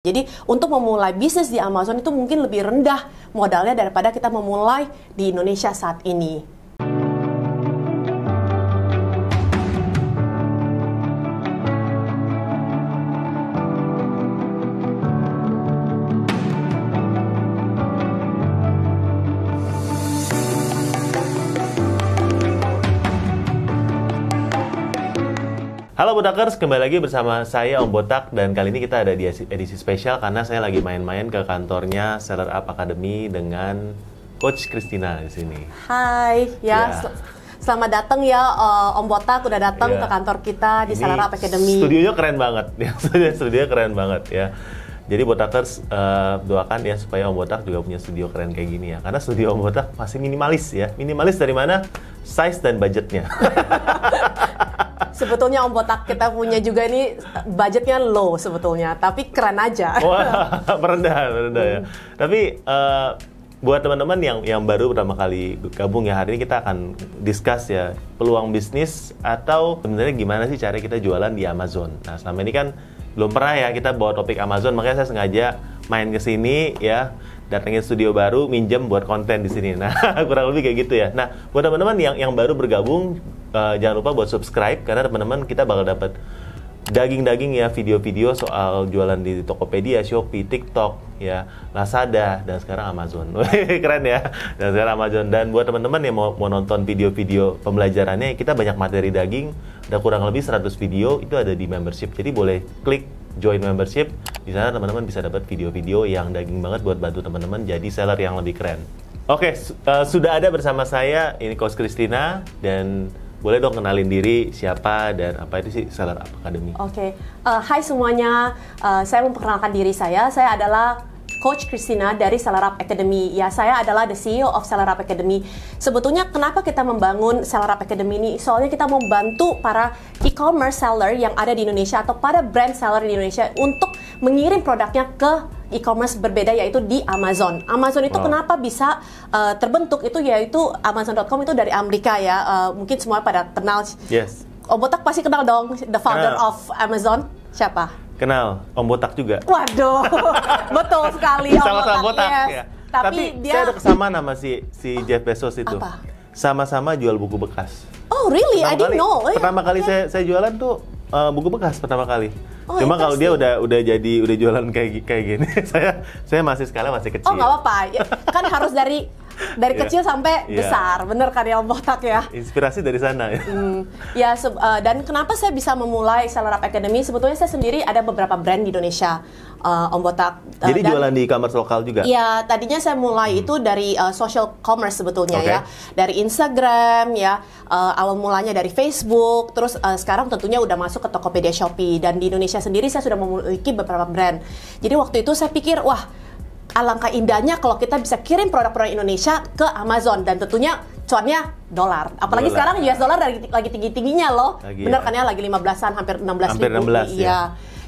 Jadi untuk memulai bisnis di Amazon itu mungkin lebih rendah modalnya daripada kita memulai di Indonesia saat ini. Botakers, kembali lagi bersama saya Om Botak dan kali ini kita ada di edisi spesial karena saya lagi main-main ke kantornya Seller Up Academy dengan Coach Christina di sini. Hai, ya. Ya. sel- Selamat datang ya uh, Om Botak udah datang Ya. ke kantor kita di Ini Seller Up Academy. Studionya keren banget, ya. Studio- Studionya keren banget ya. Jadi Botakers eh, doakan ya supaya Om Botak juga punya studio keren kayak gini ya. Karena studio Om Botak masih minimalis ya. Minimalis dari mana? Size dan budgetnya. Sebetulnya Om Botak kita punya juga ini uh, budgetnya low sebetulnya, tapi keren aja. Wah, merendah, merendah ya. Tapi eh, buat teman-teman yang yang baru pertama kali gabung ya hari ini kita akan discuss ya peluang bisnis atau sebenarnya gimana sih cara kita jualan di Amazon. Nah selama ini kan belum pernah ya kita bawa topik Amazon makanya saya sengaja main ke sini ya datengin studio baru minjem buat konten di sini. Nah kurang lebih kayak gitu ya. Nah buat teman-teman yang yang baru bergabung eh, jangan lupa buat subscribe karena teman-teman kita bakal dapat daging-daging ya video-video soal jualan di Tokopedia, Shopee, TikTok, ya, Lazada dan sekarang Amazon. Keren ya. Dan sekarang Amazon dan buat teman-teman yang mau, mau nonton video-video pembelajarannya, kita banyak materi daging, ada kurang lebih 100 video itu ada di membership. Jadi boleh klik join membership. Di sana teman-teman bisa dapat video-video yang daging banget buat bantu teman-teman jadi seller yang lebih keren. Oke, su- eh, sudah ada bersama saya ini Coach Christina dan boleh dong kenalin diri siapa dan apa itu sih Seller Up Academy. Oke, Uh, hai semuanya. Uh, saya memperkenalkan diri saya. Saya adalah Coach Christina dari Seller Up Academy. Ya, saya adalah the CEO of Seller Up Academy. Sebetulnya kenapa kita membangun Seller Up Academy ini? Soalnya kita mau bantu para e-commerce seller yang ada di Indonesia atau para brand seller di Indonesia untuk mengirim produknya ke e-commerce berbeda yaitu di Amazon. Amazon itu Wow. kenapa bisa uh, terbentuk itu yaitu Amazon.com itu dari Amerika ya. Uh, mungkin semua pada kenal Yes, Oh, Botak pasti kenal dong the founder Kenal. of Amazon. Siapa? kenal Om Botak juga. Waduh, betul sekali Om Sama-sama Botak yes. ya. Tapi, dia saya ada kesamaan sama si si Jeff Bezos itu. Apa? Sama-sama jual buku bekas. Oh, really? I didn't kali, know. Eh, pertama kali yeah. saya saya jualan tuh eh, buku bekas pertama kali. Oh, Cuma kalau dia udah udah jadi udah jualan kayak kayak gini, saya saya masih skala masih kecil. Oh, nggak apa-apa. Ya, kan harus dari dari Iya. kecil sampai Iya. besar. Bener kan ya Om Botak ya? Inspirasi dari sana ya. Hmm, ya uh, dan kenapa saya bisa memulai Seller Up Academy? Sebetulnya saya sendiri ada beberapa brand di Indonesia, uh, Om Botak. Uh, Jadi dan- jualan di e-commerce lokal juga. Iya, tadinya saya mulai itu dari uh, social commerce sebetulnya Oke. ya, dari Instagram ya, uh, awal mulanya dari Facebook, terus uh, sekarang tentunya udah masuk ke Tokopedia Shopee dan di Indonesia sendiri saya sudah memiliki beberapa brand. Jadi waktu itu saya pikir wah alangkah indahnya kalau kita bisa kirim produk-produk Indonesia ke Amazon dan tentunya cuannya dolar. Apalagi Dolar. sekarang US dollar lagi, lagi tinggi-tingginya loh. Lagi Bener ya. kan ya lagi 15-an hampir 16 Hampir ribu. 16 ya. Iya.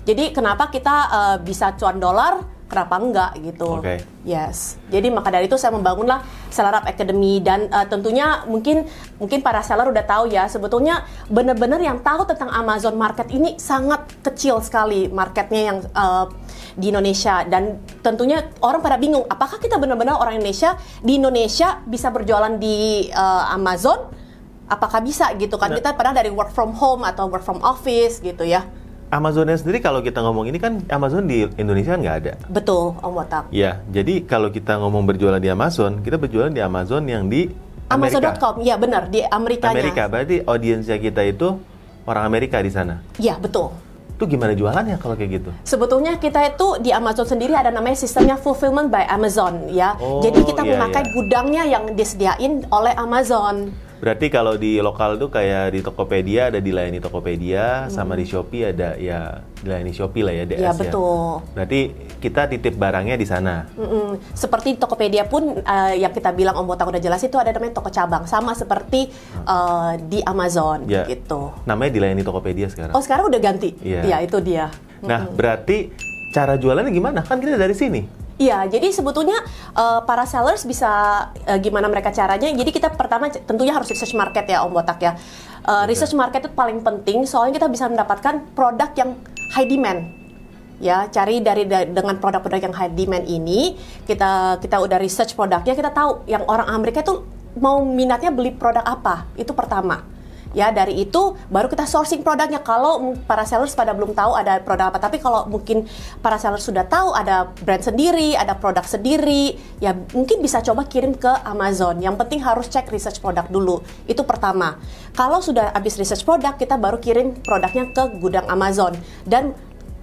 Jadi kenapa kita uh, bisa cuan dolar, kenapa enggak gitu. Oke. Yes. Jadi maka dari itu saya membangunlah Seller Up Academy dan uh, tentunya mungkin mungkin para seller udah tahu ya sebetulnya benar-benar yang tahu tentang Amazon Market ini sangat kecil sekali marketnya yang uh, di Indonesia dan tentunya orang pada bingung apakah kita benar-benar orang Indonesia di Indonesia bisa berjualan di uh, Amazon apakah bisa gitu kan Nah. kita pernah dari work from home atau work from office gitu ya Amazonnya sendiri kalau kita ngomong ini kan Amazon di Indonesia nggak ada. betul Om Botak Ya, jadi kalau kita ngomong berjualan di Amazon, kita berjualan di Amazon yang di Amerika. Amazon.com ya benar di Amerikanya Amerika, berarti audiensnya kita itu orang Amerika di sana. ya betul Itu gimana jualannya kalau kayak gitu? Sebetulnya kita itu di Amazon sendiri ada namanya sistemnya fulfillment by Amazon ya. Oh, Jadi kita iya, memakai iya. gudangnya yang disediain oleh Amazon. Berarti kalau di lokal tuh kayak di Tokopedia ada dilayani Tokopedia, sama Hmm. di Shopee ada ya dilayani Shopee lah ya DS Ya, betul. Berarti kita titip barangnya di sana. Mm-mm. Seperti Tokopedia pun eh, yang kita bilang Om Botak udah jelas itu ada namanya toko cabang sama seperti eh, di Amazon Ya. gitu. Namanya dilayani Tokopedia sekarang. Oh sekarang udah ganti? Iya. Ya itu dia. Nah, berarti cara jualannya gimana? Kan kita dari sini. Iya, jadi sebetulnya eh, para sellers bisa eh, gimana mereka caranya. Jadi kita pertama tentunya harus research market ya Om Botak ya. Eh, Research market itu paling penting soalnya kita bisa mendapatkan produk yang high demand. ya cari dari da- dengan produk-produk yang high demand ini kita kita udah research produknya kita tahu yang orang Amerika itu mau minatnya beli produk apa itu pertama ya dari itu baru kita sourcing produknya. Kalau para sellers pada belum tahu ada produk apa. Tapi kalau mungkin para sellers sudah tahu ada brand sendiri ada produk sendiri ya mungkin bisa coba kirim ke Amazon. Yang penting harus cek research produk dulu. Itu pertama. Kalau sudah habis research produk kita baru kirim produknya ke gudang Amazon. Dan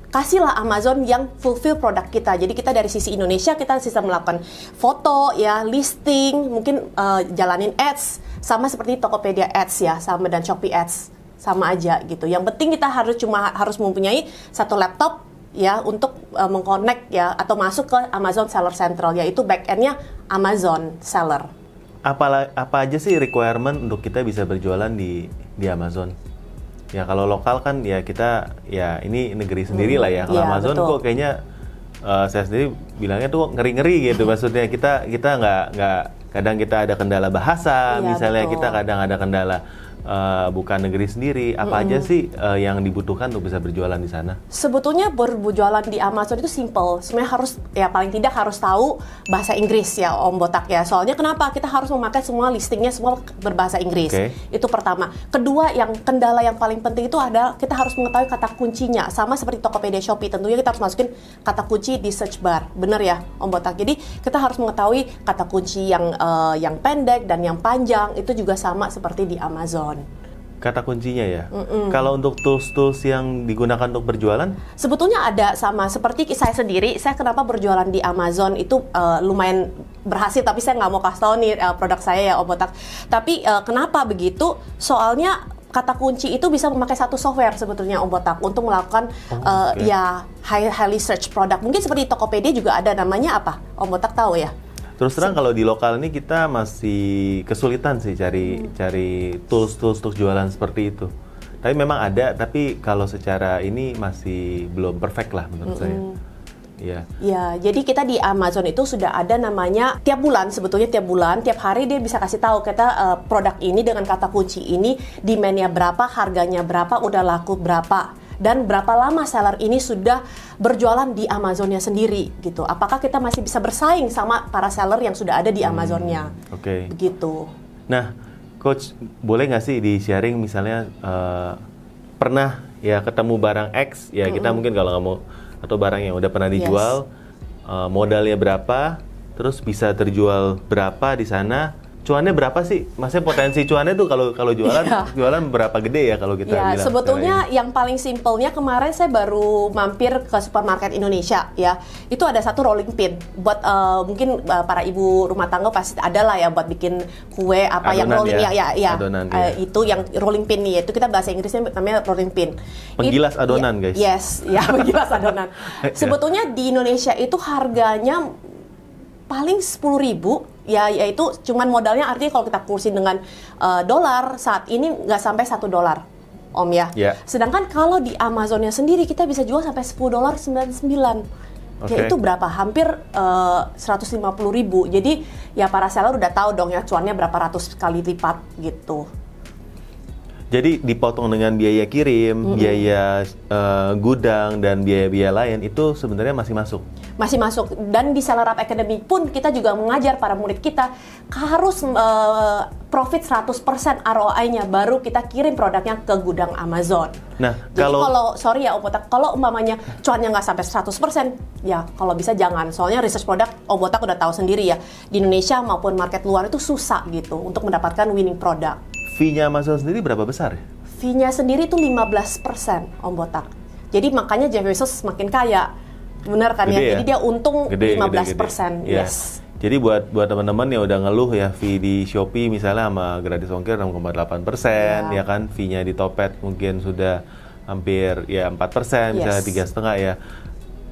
kasihlah Amazon yang fulfill produk kita. Jadi kita dari sisi Indonesia kita bisa melakukan foto ya, listing, mungkin uh, jalanin ads sama seperti Tokopedia Ads ya, sama dan Shopee Ads sama aja gitu. Yang penting kita harus cuma harus mempunyai satu laptop ya untuk uh, mengconnect ya atau masuk ke Amazon Seller Central yaitu backendnya Amazon Seller. Apa apa aja sih requirement untuk kita bisa berjualan di di Amazon? Ya kalau lokal kan ya kita ya ini negeri sendiri lah ya kalau ya, Amazon betul. kok kayaknya uh, saya sendiri bilangnya tuh ngeri-ngeri gitu maksudnya kita kita nggak nggak kadang kita ada kendala bahasa ya, misalnya betul. kita kadang ada kendala uh, bukan negeri sendiri, apa mm -hmm. aja sih uh, yang dibutuhkan untuk bisa berjualan di sana? Sebetulnya berjualan di Amazon itu simple. Sebenarnya harus ya paling tidak harus tahu bahasa Inggris ya Om Botak ya. Soalnya kenapa? Kita harus memakai semua listingnya semua berbahasa Inggris. Okay. Itu pertama. Kedua, yang kendala yang paling penting itu adalah kita harus mengetahui kata kuncinya. Sama seperti Tokopedia Shopee, tentunya kita harus masukin kata kunci di search bar. Bener ya Om Botak. Jadi kita harus mengetahui kata kunci yang uh, yang pendek dan yang panjang itu juga sama seperti di Amazon kata kuncinya ya. Mm-mm. Kalau untuk tools-tools yang digunakan untuk berjualan? Sebetulnya ada sama seperti saya sendiri. Saya kenapa berjualan di Amazon itu uh, lumayan berhasil, tapi saya nggak mau kasih tahu nih uh, produk saya ya Obotak. Tapi uh, kenapa begitu? Soalnya kata kunci itu bisa memakai satu software sebetulnya Om Botak untuk melakukan oh, uh, okay. ya high, highly search product. Mungkin seperti Tokopedia juga ada namanya apa? Om Botak tahu ya? Terus terang kalau di lokal ini kita masih kesulitan sih cari hmm. cari tools tools untuk jualan seperti itu. Tapi memang ada, tapi kalau secara ini masih belum perfect lah menurut hmm. saya. Iya. Ya, jadi kita di Amazon itu sudah ada namanya tiap bulan sebetulnya tiap bulan, tiap hari dia bisa kasih tahu kita uh, produk ini dengan kata kunci ini demandnya berapa, harganya berapa, udah laku berapa dan berapa lama seller ini sudah berjualan di Amazonnya sendiri gitu. Apakah kita masih bisa bersaing sama para seller yang sudah ada di hmm, Amazonnya? Hmm, Oke. Okay. Begitu. Nah, coach boleh nggak sih di sharing misalnya uh, pernah ya ketemu barang X ya mm -hmm. kita mungkin kalau nggak mau atau barang yang udah pernah dijual yes. uh, modalnya berapa terus bisa terjual berapa di sana cuannya berapa sih? Maksudnya potensi cuannya tuh kalau kalau jualan yeah. jualan berapa gede ya kalau kita yeah, bilang. sebetulnya yang paling simpelnya kemarin saya baru mampir ke supermarket Indonesia ya. Itu ada satu rolling pin buat uh, mungkin uh, para ibu rumah tangga pasti ada lah ya buat bikin kue apa Adonan yang rolling ya ya ya. Adonan, uh, itu yang rolling pin nih itu kita bahasa Inggrisnya namanya rolling pin. Penggilas It, adonan ya, guys. Yes, ya penggilas adonan. Sebetulnya di Indonesia itu harganya paling sepuluh ribu ya yaitu cuman modalnya artinya kalau kita kursin dengan uh, dolar saat ini nggak sampai satu dolar om ya yeah. sedangkan kalau di Amazonnya sendiri kita bisa jual sampai 10 dolar 99 okay. ya itu berapa hampir uh, 150 ribu jadi ya para seller udah tahu dong ya cuannya berapa ratus kali lipat gitu jadi dipotong dengan biaya kirim, mm -hmm. biaya uh, gudang dan biaya-biaya lain itu sebenarnya masih masuk. Masih masuk dan di Seller Up Academy pun kita juga mengajar para murid kita harus uh, profit 100% ROI-nya baru kita kirim produknya ke gudang Amazon. Nah, Jadi kalau kalau sorry ya Obotak, kalau umpamanya cuannya nggak sampai 100%, ya kalau bisa jangan. Soalnya research produk Obotak udah tahu sendiri ya, di Indonesia maupun market luar itu susah gitu untuk mendapatkan winning product fee-nya Amazon sendiri berapa besar ya? Fee-nya sendiri itu 15% Om Botak. Jadi makanya Jeff Bezos semakin kaya. Benar kan ya? gede ya? Jadi dia untung gede, 15%. Gede, gede. Iya. Yes. Jadi buat buat teman-teman yang udah ngeluh ya fee di Shopee misalnya sama gratis ongkir 6,8 persen ya. ya kan fee-nya di Topet mungkin sudah hampir ya 4 persen yes. misalnya tiga setengah ya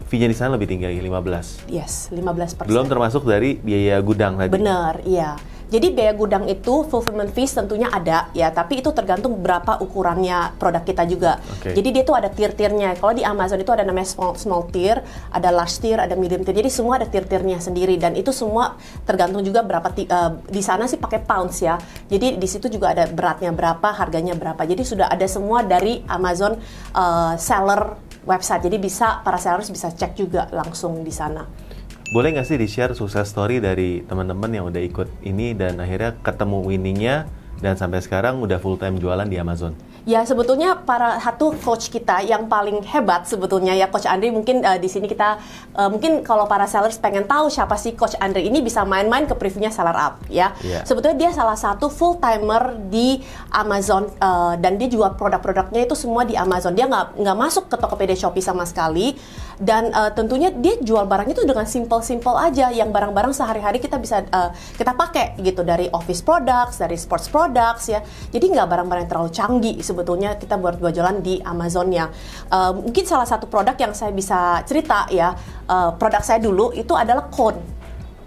fee-nya di sana lebih tinggi lagi 15. Yes, 15 persen. Belum termasuk dari biaya gudang tadi. Benar, iya. Jadi biaya gudang itu fulfillment fees tentunya ada ya, tapi itu tergantung berapa ukurannya produk kita juga. Okay. Jadi dia tuh ada tier-tiernya. Kalau di Amazon itu ada namanya small small tier, ada large tier, ada medium tier. Jadi semua ada tier-tiernya sendiri dan itu semua tergantung juga berapa uh, di sana sih pakai pounds ya. Jadi di situ juga ada beratnya berapa, harganya berapa. Jadi sudah ada semua dari Amazon uh, seller website. Jadi bisa para sellers bisa cek juga langsung di sana. Boleh nggak sih di-share sukses story dari teman-teman yang udah ikut ini dan akhirnya ketemu winningnya dan sampai sekarang udah full time jualan di Amazon? Ya sebetulnya para satu coach kita yang paling hebat sebetulnya ya coach Andre mungkin uh, di sini kita uh, mungkin kalau para sellers pengen tahu siapa sih coach Andre ini bisa main-main ke previewnya Seller Up ya. Yeah. Sebetulnya dia salah satu full timer di Amazon uh, dan dia jual produk-produknya itu semua di Amazon. Dia nggak nggak masuk ke Tokopedia Shopee sama sekali dan uh, tentunya dia jual barangnya itu dengan simple-simple aja yang barang-barang sehari-hari kita bisa uh, kita pakai gitu dari office products, dari sports products ya. Jadi nggak barang-barang yang terlalu canggih sebetulnya kita buat jualan di Amazonnya. Uh, mungkin salah satu produk yang saya bisa cerita ya, uh, produk saya dulu itu adalah cone.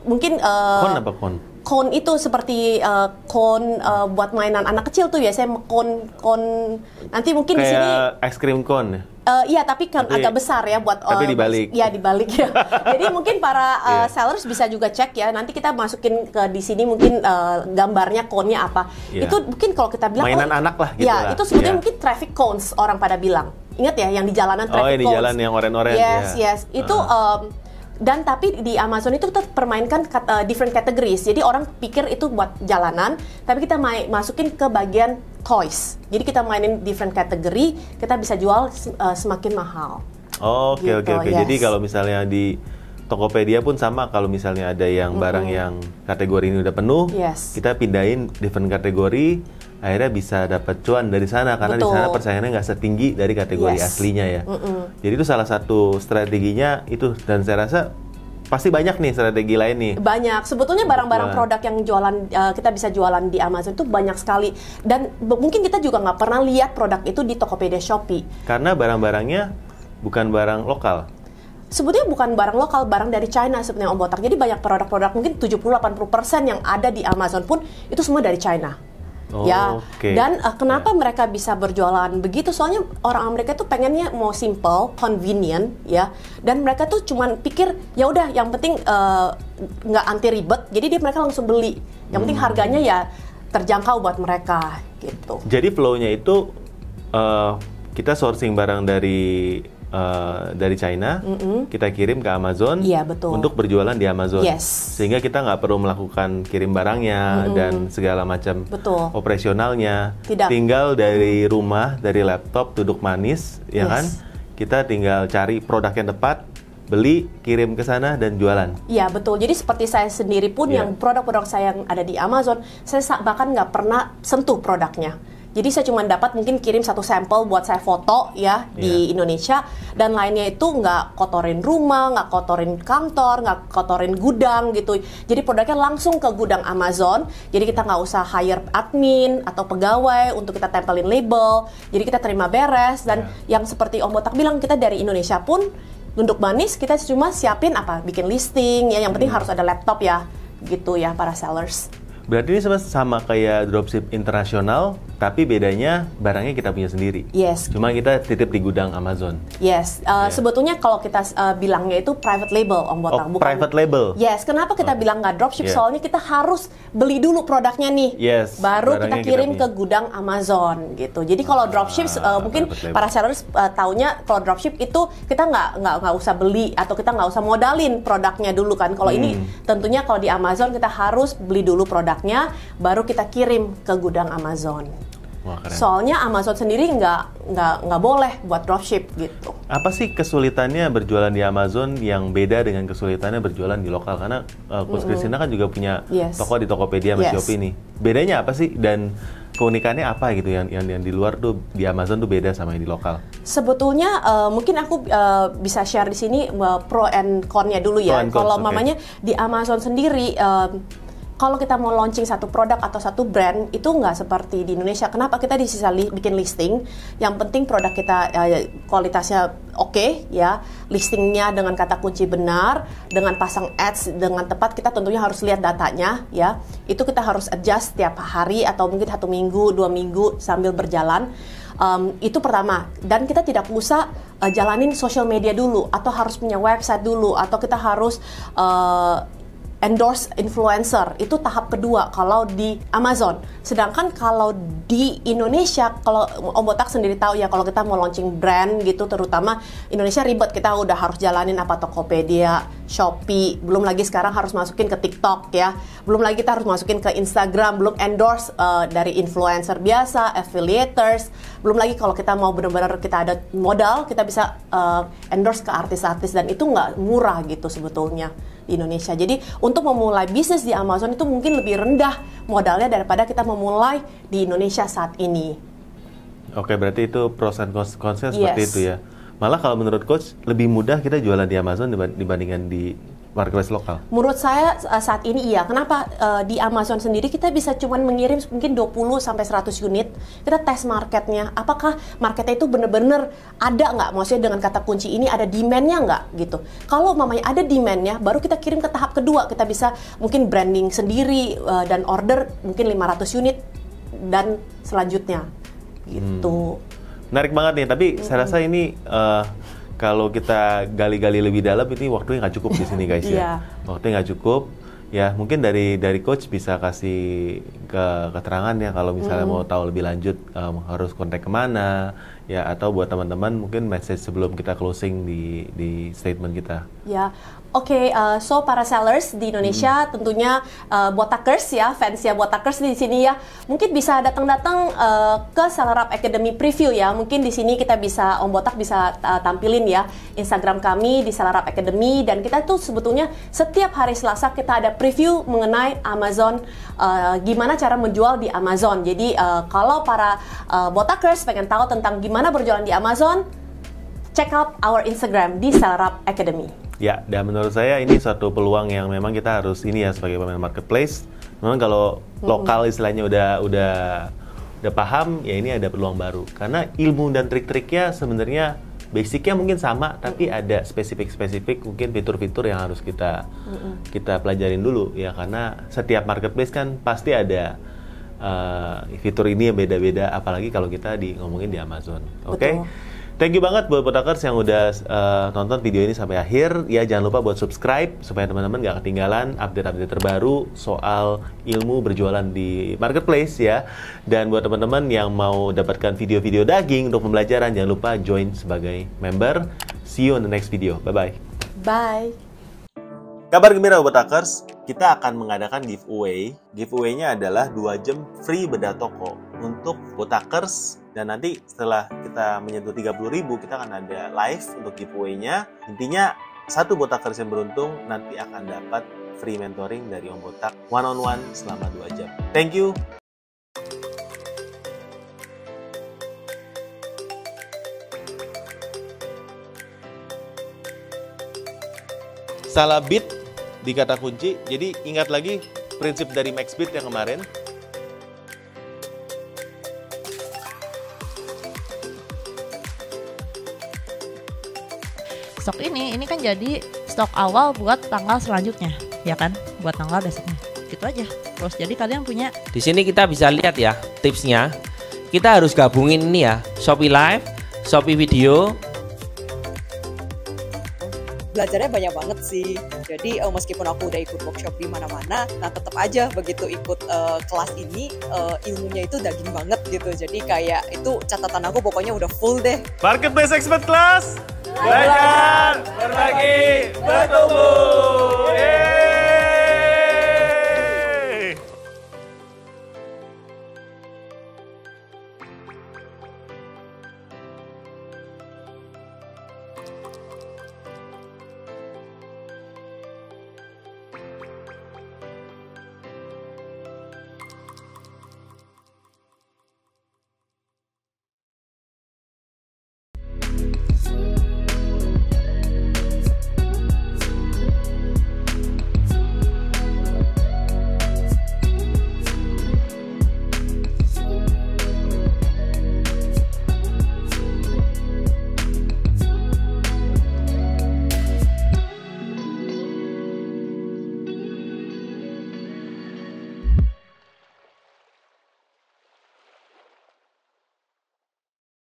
Mungkin uh, cone apa cone? Cone itu seperti uh, cone uh, buat mainan anak kecil tuh ya. Saya cone cone nanti mungkin Kayak di sini es krim cone. Uh, iya, tapi kan tapi, agak besar ya buat Tapi uh, dibalik. Ya dibalik ya. Jadi mungkin para uh, yeah. sellers bisa juga cek ya. Nanti kita masukin ke di sini mungkin uh, gambarnya cone-nya apa. Yeah. Itu mungkin kalau kita bilang mainan oh, anak lah gitu Ya, lah. itu sebetulnya yeah. mungkin traffic cones orang pada bilang. Ingat ya yang di jalanan traffic cones. Oh, di jalan yang oren-oren. Yes, ya. yes. Itu uh. um, dan tapi di Amazon itu kita permainkan uh, different categories. Jadi orang pikir itu buat jalanan, tapi kita main, masukin ke bagian toys. Jadi kita mainin different category, kita bisa jual uh, semakin mahal. Oke oke gitu, oke. Jadi kalau misalnya di Tokopedia pun sama kalau misalnya ada yang barang mm -hmm. yang kategori ini udah penuh, yes. kita pindahin different kategori akhirnya bisa dapat cuan dari sana karena di sana persaingannya nggak setinggi dari kategori yes. aslinya ya. Mm -mm. Jadi itu salah satu strateginya itu dan saya rasa pasti banyak nih strategi lain nih. Banyak. Sebetulnya barang-barang produk yang jualan uh, kita bisa jualan di Amazon itu banyak sekali dan mungkin kita juga nggak pernah lihat produk itu di Tokopedia Shopee. Karena barang-barangnya bukan barang lokal sebetulnya bukan barang lokal, barang dari China sebenarnya Om Botak. Jadi banyak produk-produk mungkin 70-80% yang ada di Amazon pun itu semua dari China. Oh, ya okay. dan uh, kenapa yeah. mereka bisa berjualan begitu soalnya orang Amerika tuh pengennya mau simple convenient ya dan mereka tuh cuman pikir ya udah yang penting uh, nggak anti ribet jadi dia mereka langsung beli yang penting hmm. harganya ya terjangkau buat mereka gitu jadi flownya itu uh, kita sourcing barang dari uh, dari China, mm -hmm. kita kirim ke Amazon iya, betul. untuk berjualan di Amazon. Yes. Sehingga kita nggak perlu melakukan kirim barangnya mm -hmm. dan segala macam betul. operasionalnya. Tidak. Tinggal dari rumah, dari laptop, duduk manis, ya yes. kan? Kita tinggal cari produk yang tepat, beli, kirim ke sana dan jualan. Iya betul. Jadi seperti saya sendiri pun yeah. yang produk-produk saya yang ada di Amazon, saya bahkan nggak pernah sentuh produknya jadi saya cuma dapat mungkin kirim satu sampel buat saya foto ya yeah. di iya. Indonesia dan lainnya itu nggak kotorin rumah, nggak kotorin kantor, nggak kotorin gudang gitu. Jadi produknya langsung ke gudang Amazon. Jadi kita nggak usah hire admin atau pegawai untuk kita tempelin label. Jadi kita terima beres dan yeah. yang seperti Om Botak bilang kita dari Indonesia pun untuk manis kita cuma siapin apa bikin listing ya yang penting hmm. harus ada laptop ya gitu ya para sellers. Berarti ini sama kayak dropship internasional, tapi bedanya barangnya kita punya sendiri. Yes. Cuma kita titip di gudang Amazon. Yes. Uh, yeah. Sebetulnya kalau kita uh, bilangnya itu private label, Om Botak. Oh, bukan, private label. Yes. Kenapa kita okay. bilang nggak dropship? Yeah. Soalnya kita harus beli dulu produknya nih. Yes. Baru kita kirim kita ke gudang Amazon gitu. Jadi kalau dropship, ah, uh, mungkin para sellers uh, taunya kalau dropship itu kita nggak nggak nggak usah beli atau kita nggak usah modalin produknya dulu kan. Kalau hmm. ini tentunya kalau di Amazon kita harus beli dulu produk produknya baru kita kirim ke gudang Amazon. Wah, keren. Soalnya Amazon sendiri nggak nggak nggak boleh buat dropship gitu. Apa sih kesulitannya berjualan di Amazon yang beda dengan kesulitannya berjualan di lokal? Karena uh, Coach mm -hmm. Christina kan juga punya yes. toko di Tokopedia sama yes. Shopee nih. Bedanya apa sih dan keunikannya apa gitu yang yang yang di luar tuh di Amazon tuh beda sama yang di lokal? Sebetulnya uh, mungkin aku uh, bisa share di sini uh, pro and con-nya dulu ya. Kalau okay. mamanya di Amazon sendiri uh, kalau kita mau launching satu produk atau satu brand itu nggak seperti di Indonesia. Kenapa kita di sisa li bikin listing? Yang penting produk kita uh, kualitasnya oke okay, ya, listingnya dengan kata kunci benar, dengan pasang ads dengan tepat. Kita tentunya harus lihat datanya ya. Itu kita harus adjust tiap hari atau mungkin satu minggu, dua minggu sambil berjalan. Um, itu pertama dan kita tidak usah uh, jalanin social media dulu atau harus punya website dulu atau kita harus uh, endorse influencer itu tahap kedua kalau di Amazon. Sedangkan kalau di Indonesia kalau Om Botak sendiri tahu ya kalau kita mau launching brand gitu terutama Indonesia ribet kita udah harus jalanin apa Tokopedia, Shopee, belum lagi sekarang harus masukin ke TikTok ya. Belum lagi kita harus masukin ke Instagram, belum endorse uh, dari influencer biasa, affiliators, belum lagi kalau kita mau benar-benar kita ada modal, kita bisa uh, endorse ke artis-artis dan itu nggak murah gitu sebetulnya di Indonesia. Jadi untuk memulai bisnis di Amazon itu mungkin lebih rendah modalnya daripada kita memulai di Indonesia saat ini. Oke, berarti itu pros and cons yes. seperti itu ya. Malah kalau menurut coach lebih mudah kita jualan di Amazon dibandingkan di marketplace lokal? Menurut saya eh, saat ini iya. Kenapa uh, di Amazon sendiri kita bisa cuma mengirim mungkin 20 sampai 100 unit. Kita tes marketnya. Apakah marketnya itu benar-benar ada nggak? Maksudnya dengan kata kunci ini ada demandnya nggak gitu. Kalau mamanya ada demandnya, baru kita kirim ke tahap kedua. Kita bisa mungkin branding sendiri uh, dan order mungkin 500 unit dan selanjutnya gitu. Hmm. Menarik banget nih. Tapi hmm. saya rasa ini uh, kalau kita gali-gali lebih dalam ini waktunya nggak cukup di sini guys ya. yeah. Waktunya nggak cukup. Ya mungkin dari dari coach bisa kasih ke keterangan ya kalau misalnya mm. mau tahu lebih lanjut um, harus kontak ke mana ya atau buat teman-teman mungkin message sebelum kita closing di di statement kita. Ya, Oke, okay, uh, so para sellers di Indonesia hmm. tentunya uh, botakers ya, fans ya botakers di sini ya, mungkin bisa datang-datang uh, ke Seller Up Academy Preview ya. Mungkin di sini kita bisa Om Botak bisa uh, tampilin ya Instagram kami di Seller Up Academy dan kita tuh sebetulnya setiap hari Selasa kita ada preview mengenai Amazon, uh, gimana cara menjual di Amazon. Jadi uh, kalau para uh, botakers pengen tahu tentang gimana berjualan di Amazon, check out our Instagram di Up Academy. Ya, dan menurut saya ini suatu peluang yang memang kita harus ini ya sebagai pemain marketplace. Memang kalau lokal istilahnya udah udah udah paham, ya ini ada peluang baru. Karena ilmu dan trik-triknya sebenarnya basicnya mungkin sama, tapi ada spesifik-spesifik mungkin fitur-fitur yang harus kita kita pelajarin dulu ya. Karena setiap marketplace kan pasti ada uh, fitur ini yang beda-beda, apalagi kalau kita di ngomongin di Amazon. Oke. Okay? Thank you banget buat Potakers yang udah uh, nonton video ini sampai akhir. Ya jangan lupa buat subscribe supaya teman-teman gak ketinggalan update-update terbaru soal ilmu berjualan di marketplace ya. Dan buat teman-teman yang mau dapatkan video-video daging untuk pembelajaran jangan lupa join sebagai member. See you on the next video. Bye-bye. Bye. Kabar gembira buat Potakers, kita akan mengadakan giveaway. Giveaway-nya adalah 2 jam free bedah toko untuk Botakers. Dan nanti setelah kita menyentuh 30 ribu kita akan ada live untuk giveaway-nya. Intinya satu botakers yang beruntung nanti akan dapat free mentoring dari Om Botak one on one selama 2 jam. Thank you. Salah bit di kata kunci. Jadi ingat lagi prinsip dari max bit yang kemarin. Stok ini ini kan jadi stok awal buat tanggal selanjutnya ya kan? Buat tanggal besoknya. Gitu aja. Terus jadi kalian punya di sini kita bisa lihat ya tipsnya. Kita harus gabungin ini ya Shopee Live Shopee Video belajarnya banyak banget sih. Jadi uh, meskipun aku udah ikut workshop di mana-mana, nah tetap aja begitu ikut uh, kelas ini uh, ilmunya itu daging banget gitu. Jadi kayak itu catatan aku pokoknya udah full deh. Marketplace Expert Class. Belajar, berbagi, bertumbuh.